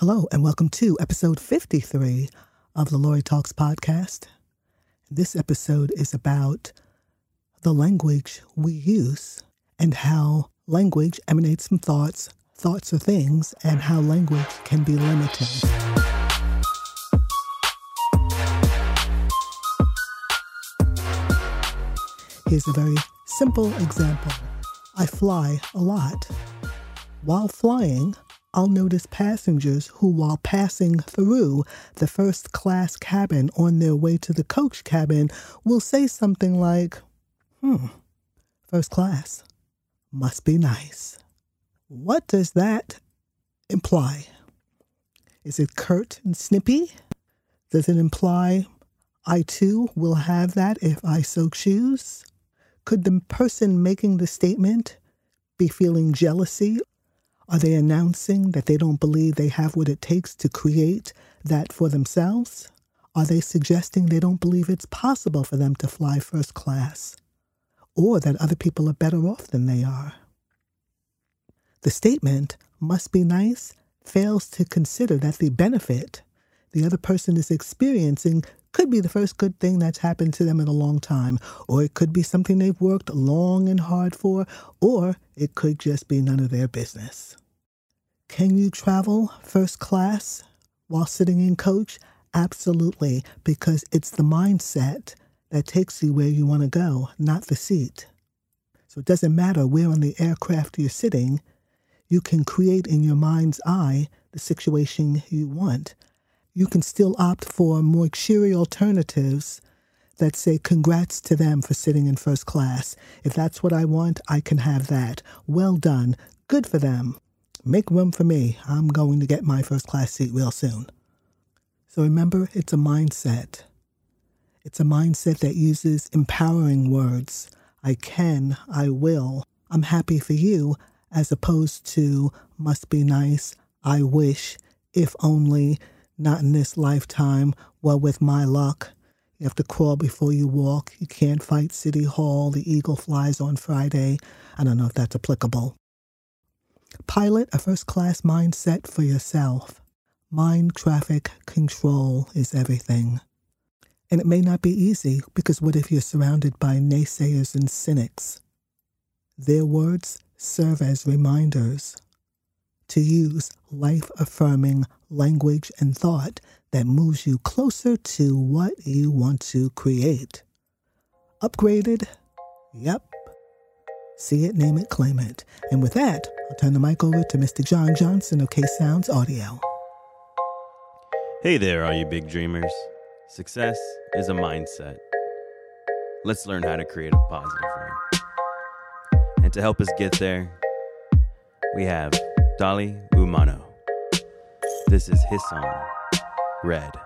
Hello, and welcome to episode 53 of the Lori Talks podcast. This episode is about the language we use and how language emanates from thoughts, thoughts are things, and how language can be limiting. Here's a very simple example. I fly a lot. While flying, I'll notice passengers who, while passing through the first class cabin on their way to the coach cabin, will say something like, Hmm, first class must be nice. What does that imply? Is it curt and snippy? Does it imply I too will have that if I so choose? Could the person making the statement be feeling jealousy are they announcing that they don't believe they have what it takes to create that for themselves? Are they suggesting they don't believe it's possible for them to fly first class? Or that other people are better off than they are? The statement, must be nice, fails to consider that the benefit the other person is experiencing could be the first good thing that's happened to them in a long time, or it could be something they've worked long and hard for, or it could just be none of their business. Can you travel first class while sitting in coach? Absolutely, because it's the mindset that takes you where you want to go, not the seat. So it doesn't matter where on the aircraft you're sitting, you can create in your mind's eye the situation you want you can still opt for more cheery alternatives that say congrats to them for sitting in first class. If that's what I want, I can have that. Well done. Good for them. Make room for me. I'm going to get my first class seat real soon. So remember, it's a mindset. It's a mindset that uses empowering words. I can, I will, I'm happy for you, as opposed to must be nice, I wish, if only, not in this lifetime. Well, with my luck, you have to crawl before you walk. You can't fight City Hall. The eagle flies on Friday. I don't know if that's applicable. Pilot a first class mindset for yourself. Mind traffic control is everything. And it may not be easy because what if you're surrounded by naysayers and cynics? Their words serve as reminders to use life affirming language and thought that moves you closer to what you want to create. Upgraded? Yep. See it, name it, claim it. And with that, I'll turn the mic over to Mr. John Johnson of K Sounds Audio. Hey there, all you big dreamers. Success is a mindset. Let's learn how to create a positive one. And to help us get there, we have Dolly Umano. This is his song, Red.